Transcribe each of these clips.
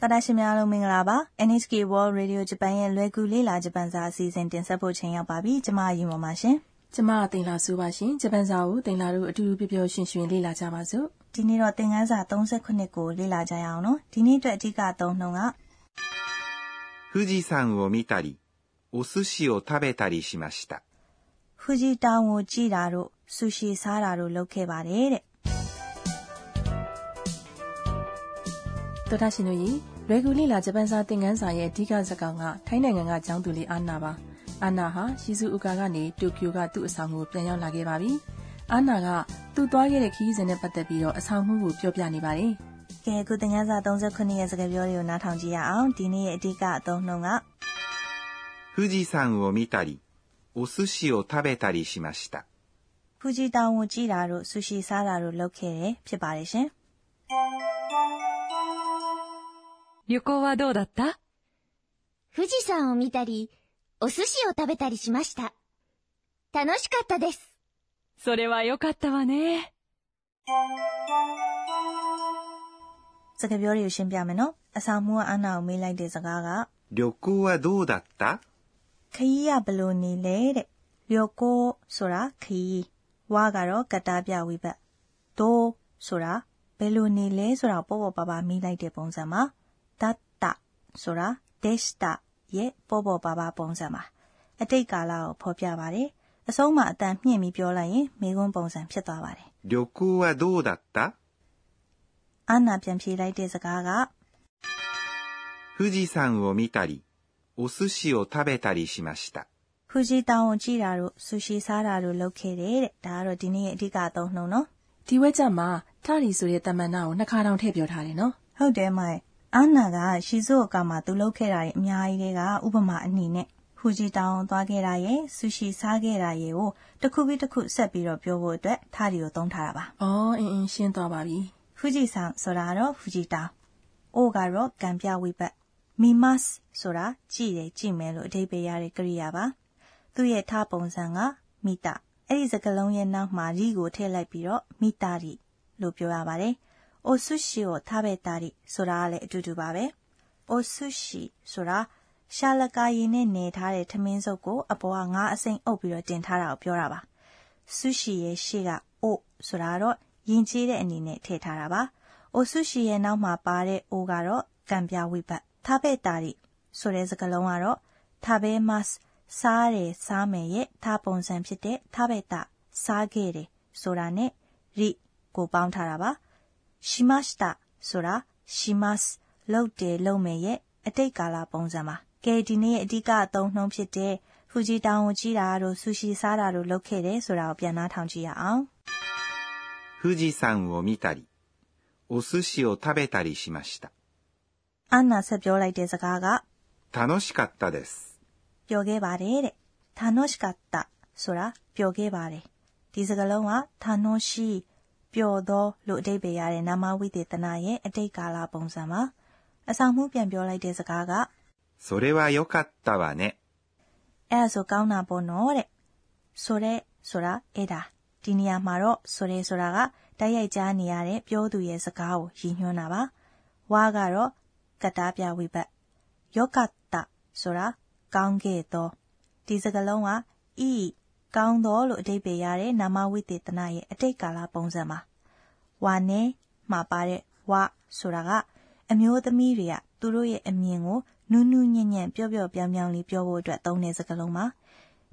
တော်တာရှင်များအားလုံးမင်္ဂလာပါ NHK World Radio Japan ရဲ့လွယ်ကူလေးလာဂျပန်စာအစီအစဉ်တင်ဆက်ဖို့ချိန်ရောက်ပါပြီကျမအရင်ပါပါရှင် ကျမတင်လာဆိုပါရှင်ဂျပန်စာကိုတင်လာတို့အတူတူပြောပြောရွှင်ရွှင်လေ့လာကြပါစို့ ဒီနေ့တော့သင်ခန်းစာ38ကိုလေ့လာကြရအောင်နော်ဒီနေ့အတွက်အဓိကအသုံးနှုန်းက 富士山を見たり、お寿司を食べたりしました。 ဖူဂျီတောင်ကိုကြည့်တာတို့ဆူရှီစားတာတို့လုပ်ခဲ့ပါတယ်တဲ့ တော်တာရှင်တို့ရေလွယ်ကူလေ့လာဂျပန်စာတင်ခန်းစာရဲ့အဓိကဇာတ်ကောင်ကထိုင်းနိုင်ငံကကျောင်းသူလေးအာနာပါအာနာဟာရှီဇူအူကာကနေတိုကျိုကသူ့အဆောင်ကိုပြန်ရောက်လာခဲ့ပါပြီအာနာကသူ့သွားခဲ့တဲ့ခရီးစဉ်နဲ့ပတ်သက်ပြီးတော့အဆောင်မှုကိုပြောပြနေပါတယ် ကဲအခုသင်ခန်းစာ38ရဲ့စကားပြောတွေကိုနားထောင်ကြည့်ရအောင်ဒီနေ့ရဲ့အဓိကအသုံးနှုန်းက 富士山を見たり、お寿司を食べたりしました。 ဖူဂျီတောင်ကိုကြည့်တာတို့ဆူရှီစားတာတို့လုပ်ခဲ့တယ်ဖြစ်ပါတယ်ရှင် 旅行はどうだった富士山を見たり、お寿司を食べたりしました。楽しかったです。それは良かったわね。 စကားပြောတွေကိုရှင်းပြမယ်နော်အဆောင်မှုကအနာကိုမေးလိုက်တဲ့စကားက 旅行はどうだった ခရီးရဘယ်လို့နေလဲတဲ့လျော်ကိုဆိုတာခရီးဝါကတော့ကတ္တပြဝိဘတ်ဒိုဆိုတာဘယ်လို့နေလဲဆိုတာကိုပေါ့ပေါ့ပါပါမိလိုက်တဲ့ပုံစံမှာ တတ္တဆိုတာဒေရှတာရဲ့ပေါ့ပေါ့ပါပါပုံစံမှာအတိတ်ကာလကိုဖော်ပြပါတယ်အဆုံးမှာအတန်မြင့်ပြီးပြောလိုက်ရင်မေခွန်းပုံစံဖြစ်သွားပါတယ် 旅行はどうだった အာနာပြန်ဖြေလိုက်တဲ့စကားက 富士山を見たり、お寿司を食べたりしました。 ဖူဂျီတောင်ကိုကြည့်တာတို့ဆူရှီစားတာတို့လုပ်ခဲ့တယ်တဲ့ဒါကတော့ဒီနေ့ရဲ့အဓိကအသုံးနှုန်းနော် ဒီဝက်ချက်မှာထရီဆိုတဲ့တမန်နာကိုနှစ်ခါတောင်ထည့်ပြောထားတယ်နော် ဟုတ်တယ်မိုင် အာနာက ရှီဇိုအကမှာ သူလုပ်ခဲ့တာတွေ အများကြီးတွေကဥပမာအနေနဲ့ ဖူဂျီတောင်သွားခဲ့တာရဲ့ဆူရှီစားခဲ့တာရဲ့ကိုတစ်ခုပြီးတစ်ခု ဆက်ပြီးတော့ပြောဖို့အတွက်ထားဒီကို သုံးထားတာပါ အော် အင်းအင်း ရှင်းသွားပါပြီ ဖူဂျီဆန်ဆိုတာကတော့ ဖူဂျီတောင် အိုကတော့ ကံပြဝိပတ် မီမတ်ဆိုတာ ကြည့်တယ် ကြည့်မယ်လို့ အဓိပ္ပာယ်ရတဲ့ ကရိယာပါ သူ့ရဲ့ထားပုံစံက မိတာအဲ့ဒီစကားလုံးရဲ့နောက်မှာ ရီကို ထည့်လိုက်ပြီးတော့မိတာရီလို့ ပြောရပါတယ် အိုဆူရှီကိုထားပဲတာရီဆိုတာကလည်းအတူတူပါပဲအိုဆူရှီဆိုတာရှာလကာရီနဲ့နေထားတဲ့ထမင်းစုပ်ကိုအပေါ်ကငါးအစိမ့်အုပ်ပြီးတော့တင်ထားတာကိုပြောတာပါဆူရှီရဲ့ရှေ့ကအိုဆိုတာကတော့ယဉ်ကျေးတဲ့အနေနဲ့ထည့်ထားတာပါ။အိုဆူရှီရဲ့နောက်မှာပါတဲ့အိုကတော့ကံပြဝိပတ်။ထားပဲတာရီဆိုတဲ့စကားလုံးကတော့ထားပဲမတ်စားတယ်စားမယ်ရဲ့ထားပုံစံဖြစ်တဲ့ထားပဲတာစားခဲ့တယ်ဆိုတာနဲ့ရီကိုပေါင်းထားတာပါ။ ရှိမတ်တာဆိုတာရှိမတ်လုပ်တယ်လုပ်မယ်ရဲ့အတိတ်ကာလပုံစံပါ။ကဲဒီနေ့ရဲ့အဓိကအသုံးနှုန်းဖြစ်တဲ့ဖူဂျီတောင်ကိုကြည့်တာတို့ဆူရှီစားတာတို့လုပ်ခဲ့တယ်ဆိုတာကိုပြန်နှားထောင်ကြည့်ရအောင် 富士山を見たり、お寿司を食べたりしました。 ။အာနာဆက်ပြောလိုက်တဲ့စကားက 楽しかったです。 ပြောခဲ့ပါတယ်တဲ့။ထာနောရှိကတာဆိုတာပြောခဲ့ပါတယ်။ဒီစကားလုံးကထာနောရှိ ပျော်သောလို့အဓိပ္ပာယ်ရတဲ့နာမဝိသေသနာရဲ့အတိတ်ကာလပုံစံပါ။အဆောင်မှုပြန်ပြောလိုက်တဲ့စကားက それは良かったわね。 အဲ့ဒါဆိုကောင်းတာပေါ့နော်တဲ့ဆိုရဲဆိုတာအဲ့ဒါဒီနေရာမှာတော့ဆိုရဲဆိုတာကတိုက်ရိုက်ကြားနေရတဲ့ပြောသူရဲ့စကားကိုရည်ညွှန်းတာပါဝါကတော့ကတ္တာပြဝိဘတ်ယောကတ္တဆိုတာကောင်းခဲ့သောဒီစကားလုံးကဤ ကောင်းသောလို့အဓိပ္ပာယ်ရတဲ့နာမဝိသေသနာရဲ့အတိတ်ကာလပုံစံပါဝါနဲ့မှာပါတဲ့ဝါဆိုတာကအမျိုးသမီးတွေကသူတို့ရဲ့အမြင်ကိုနူးနူးညံ့ညံ့ပျော့ပျော့ပြောင်းပြောင်းလေးပြောဖို့အတွက်သုံးတဲ့စကားလုံးပါ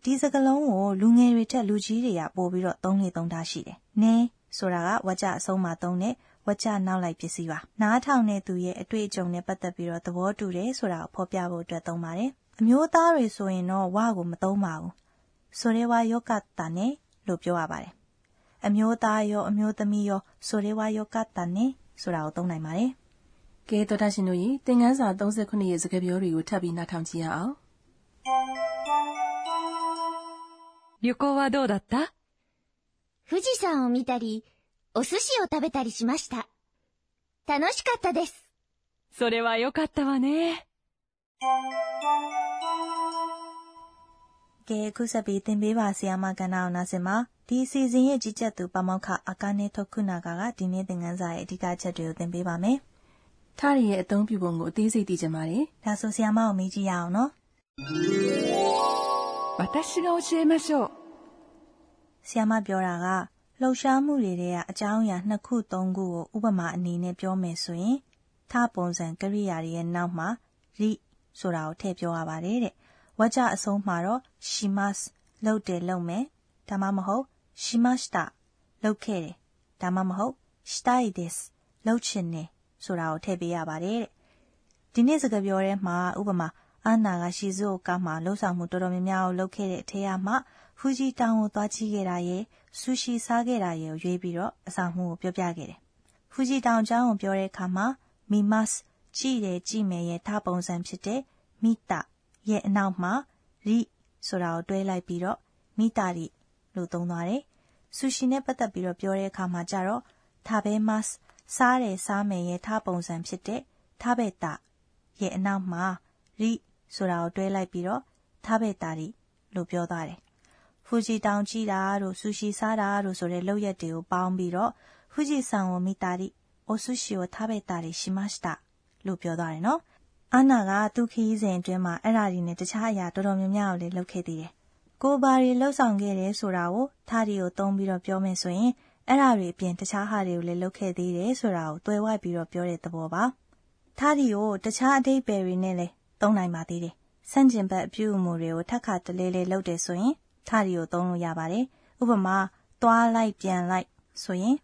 ဒီစကားလုံးကိုလူငယ်တွေထက်လူကြီးတွေကပို့ပြီးတော့သုံးလေသုံးထားရှိတယ်။နင်းဆိုတာကဝါကြအဆုံးမှာသုံးတဲ့ဝါကြနောက်လိုက်ပစ္စည်းပါ။နားထောင်တဲ့သူရဲ့အတွေ့အကြုံနဲ့ပတ်သက်ပြီးတော့သဘောတူတယ်ဆိုတာကိုဖော်ပြဖို့အတွက်သုံးပါတယ်။အမျိုးသားတွေဆိုရင်တော့ဝါကိုမသုံးပါဘူး။ ဆိုရဲဝါယောကတာနဲ့လို့ပြောရပါတယ်။အမျိုးသားရောအမျိုးသမီးရောဆိုရဲဝါယောကတာနဲ့ဆိုတာကိုသုံးနိုင်ပါတယ်။ ကဲတော်တာရှင်တို့ရေသင်ခန်းစာ38ရဲ့စကားပြောတွေကိုထပ်ပြီးနားထောင်ကြည့်ရအောင် 旅行はどうだった富士山を見たり、お寿司を食べたりしました。楽しかったです。それは良かったわね。 ကဲအခုဆက်ပြီးသင်ပေးပါဆီယာမကဏ္ဍအောင်နာစင်မှာဒီအစီအစဉ်ရဲ့ကြီးကြပ်သူပမောက္ခအာကာနေထုတ်ခုနာကကဒီနေ့သင်ခန်းစာရဲ့အဓိကချက်တွေကိုသင်ပေးပါမယ် ထားရီရဲ့အသုံးပြုပုံကိုအသေးစိတ်သိချင်ပါတယ် ဒါဆိုဆရာမကိုမေးကြည့်ရအောင်နော် 私が教えましょう。 ဆရာမပြောတာကလှုပ်ရှားမှုတွေထဲကအကြောင်းအရာနှစ်ခုသုံးခုကိုဥပမာအနေနဲ့ပြောမယ်ဆိုရင်ထားပုံစံကရိယာတွေရဲ့နောက်မှာရိဆိုတာကိုထည့်ပြောရပါတယ်တဲ့ ဝါကျအဆုံးမှာတော့ shimas လုပ်တယ်လုပ်မယ်ဒါမှမဟုတ် shimashita လုပ်ခဲ့တယ်ဒါမှမဟုတ် shitai des လုပ်ချင်တယ်ဆိုတာကိုထည့်ပေးရပါတယ်တဲ့ဒီနေ့စကားပြောထဲမှာဥပမာအာနာကရှီဇိုကာမှာလှုပ်ဆောင်မှုတော်တော်များများကိုလုပ်ခဲ့တဲ့အထက်အမှဖူဂျီတောင်ကိုသွားကြည့်ခဲ့တာရဲ့ဆူရှီစားခဲ့တာရဲ့ကိုရွေးပြီးတော့အဆောင်မှုကိုပြောပြခဲ့တယ်။ဖူဂျီတောင်အကြောင်းကိုပြောတဲ့အခါမှာမီမတ်ကြည့်တယ်ကြည့်မယ်ရဲ့ထားပုံစံဖြစ်တဲ့မိတာ ရဲ့အနောက်မှာ ရိဆိုတာကိုတွဲလိုက်ပြီးတော့မိတာရိလို့သုံးသွားတယ်။ဆူရှီနဲ့ပတ်သက်ပြီးတော့ပြောတဲ့အခါမှာကျတော့ထားဘဲမတ်စားတယ်စားမယ်ရဲ့ထားပုံစံဖြစ်တဲ့ထားဘဲတာရဲ့အနောက်မှာရိဆိုတာကိုတွဲလိုက်ပြီးတော့ထားဘဲတာရိလို့ပြောသွားတယ်။ဖူဂျီတောင်ကြည့်တာတို့ဆူရှီစားတာတို့ဆိုတဲ့လောက်ရက်တွေကိုပေါင်းပြီးတော့ဖူဂျီဆန်ဝမီတာရိအိုဆူရှီကိုထားဘဲတာရိရှိမရှတာလို့ပြောသွားတယ်နော်။ အာနာကသူ့ခရီးစဉ်အတွင်းမှာအဲ့ဒါဒီနဲ့တခြားအရာတော်တော်များများကိုလည်းလုပ်ခဲ့သေးတယ်။ကိုဘာတွေလှုပ်ဆောင်ခဲ့တယ်ဆိုတာကိုထားရီကိုသုံးပြီးတော့ပြောမယ်ဆိုရင်အဲ့ဒါတွေအပြင်တခြားဟာတွေကိုလည်းလုပ်ခဲ့သေးတယ်ဆိုတာကိုတွဲဝိုက်ပြီးတော့ပြောတဲ့သဘောပါ။ထားဒီကိုတခြားအဓိပ္ပာယ်တွေနဲ့လည်းသုံးနိုင်ပါသေးတယ်။ဆန့်ကျင်ဘက်အပြုအမူတွေကိုထပ်ခါတလဲလဲလုပ်တယ်ဆိုရင်ထားဒီကိုသုံးလို့ရပါတယ်။ဥပမာသွားလိုက်ပြန်လိုက်ဆိုရင်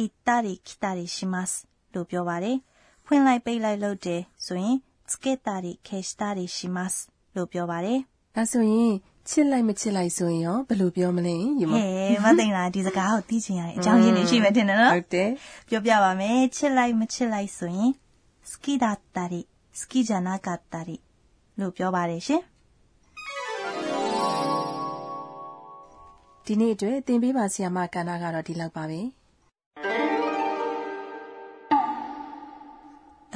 အီတာရီခီတာရီရှိမတ်လို့ပြောပါတယ်။ဖွင့်လိုက်ပိတ်လိုက်လုပ်တယ်ဆိုရင် စကေတာရီခေစတာရီရှိမတ်လို့ပြောပါတယ်။ဒါဆိုရင်ချစ်လိုက်မချစ်လိုက်ဆိုရင်ရောဘယ်လိုပြောမလဲယူ။မဟဲ့မသိလားဒီစကားကိုသိချင်ရတဲ့အကြောင်းရင်းတွေရှိမှထင်တယ်နော်ဟုတ်တယ်။ပြောပြပါမယ်။ချစ်လိုက်မချစ်လိုက်ဆိုရင်စကီဒါတာရီစကီဂျာနာကတာရီလို့ပြောပါတယ်ရှင်။ဒီနေ့အတွက်သင်ပေးပါဆီယမကဏ္ဍကတော့ဒီလောက်ပါပဲ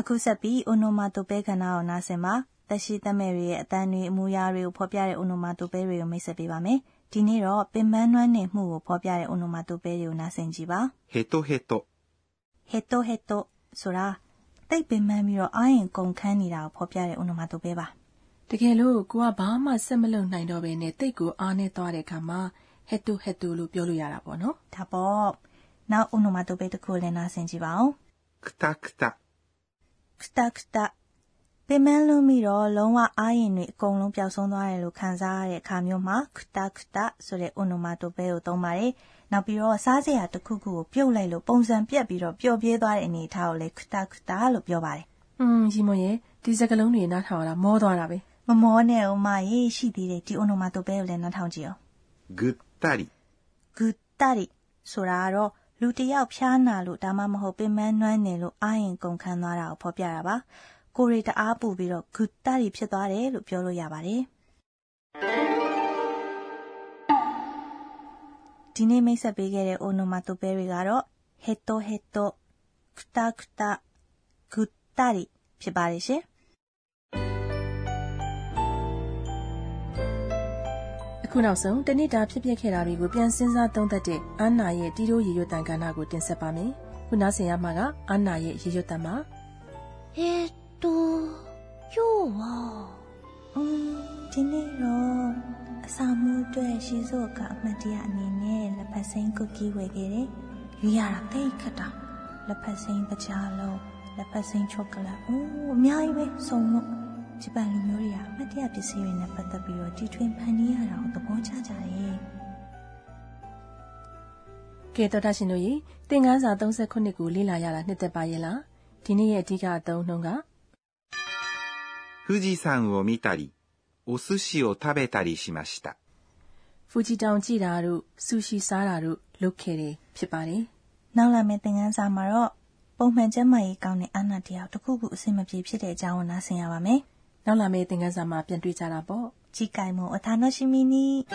အခုဆက်ပြီး Onomatopoeia ကဏ္ဍကို နားဆင်ပါ။သက်ရှိသက်မဲ့တွေရဲ့ အသံတွေ၊အမူအရာတွေကို ဖော်ပြတဲ့ Onomatopoeia တွေကို မိတ်ဆက်ပေးပါမယ်။ဒီနေ့တော့ ပင်ပန်းနွမ်းနယ်မှုကို ဖော်ပြတဲ့ Onomatopoeia တွေကို နားဆင်ကြည့်ပါ။ hito hito hito hito ဆိုတာ သိပ်ပင်ပန်းပြီးတော့ အားအင်ကုန်ခမ်းနေတာကို ဖော်ပြတဲ့ Onomatopoeia ပါ။တကယ်လို့ ကိုယ်က ဘာမှဆက်မလုပ်နိုင်တော့ဘဲနဲ့ သိပ်ကိုအားနည်းသွားတဲ့အခါမှာ hito hito လို့ ပြောလို့ရတာပေါ့နော်။ဒါပေါ့။နောက် Onomatopoeia တခုကိုလည်း နားဆင်ကြည့်ပါဦး။ kuta kuta ခတခတပင်မလွန်းပြီးတော့လုံးဝအားရင်တွေအကုန်လုံးပျောက်ဆုံးသွားတယ်လို့ခံစားရတဲ့အခါမျိုးမှာခတခတဆိုတဲ့ onomatope ကိုသုံးပါတယ်။နောက်ပြီးတော့စားစရာတစ်ခုခုကိုပြုတ်လိုက်လို့ပုံစံပြက်ပြီးတော့ပျော်ပြေးသွားတဲ့အနေအထားကိုလည်းခတခတလို့ပြောပါတယ် ။อืมရီမွန်ရဲ့ဒီစကလုံးတွေနားထောင်ရတာမောသွားတာပဲ ။မမောနဲ့ဦးမရေရှိသေးတယ်ဒီ onomatope ကိုလည်းနားထောင်ကြည့်အောင် ぐったり、 ။ဂူတာရီဆိုတာကတော့ လူတစ်ယောက်ဖျားနာလို့ဒါမှမဟုတ်ပင်မနွမ်းနေလို့အားရင်ကုန်ခန်းသွားတာကိုဖော်ပြတာပါ။ကိုယ်ရီတအားပူပြီးတော့ဂူတာရီဖြစ်သွားတယ်လို့ပြောလို့ရပါတယ်။ဒီနေ့မိတ်ဆက်ပေးခဲ့တဲ့ onomatope တွေကတော့ heto heto, kuta kuta, guttari ဖြစ်ပါတယ်ရှင်။ ခုနောက်ဆုံးတနေ့တာဖြစ်ပျက်ခဲ့တာတွေကိုပြန်စင်းစားသုံးသပ်တဲ့အာနာရဲ့တီးတိုးရေရွတ်တန်ကဏ္ဍကိုတင်ဆက်ပါမယ်။ခုနားဆင်ရမှာကအာနာရဲ့ရေရွတ်တန်မှာအဲတိုယောဝအင်းဒီနေ့တော့အစာမိုးအတွက်ရှီဆို့ကအမတ်တရအနေနဲ့လက်ဖက်စိမ်းကုတ်ကီးဝယ်ခဲ့တယ်။ရွေးရတာတိတ်ခတ်တာလက်ဖက်စိမ်းပကြားလုံးလက်ဖက်စိမ်းချောကလက်အိုးအများကြီးပဲစုံလို့ ဂျပန်လူမျိုးတွေကအမတ်တရပစ္စည်းတွေနဲ့ပတ်သက်ပြီးတော့တီထွင်ဖန်တီးရတာကိုသဘောကျကြတယ်။ ။ကဲတော်တာရှင်တို့ရေသင်ခန်းစာ39ကိုလေ့လာရတာနှစ်သက်ပါရဲ့လား။ဒီနေ့ရဲ့အဓိကအသုံးနှုန်းက 富士山を見たり、お寿司を食べたりしました。 ဖူဂျီတောင်ကြည့်တာတို့ဆူရှီစားတာတို့လုပ်ခဲ့တယ်ဖြစ်ပါတယ် နောက်လာမယ့်သင်ခန်းစာမှာတော့ပုံမှန်ကျန်းမာရေးကောင်းတဲ့အနာတယောက်တစ်ခုခုအဆင်မပြေဖြစ်တဲ့အကြောင်းကိုနားဆင်ရပါမယ် ။ နောက်လာမယ့်သင်ခန်းစာမှာပြန်တွေ့ကြတာပေါ့။ ။次回もお楽しみに。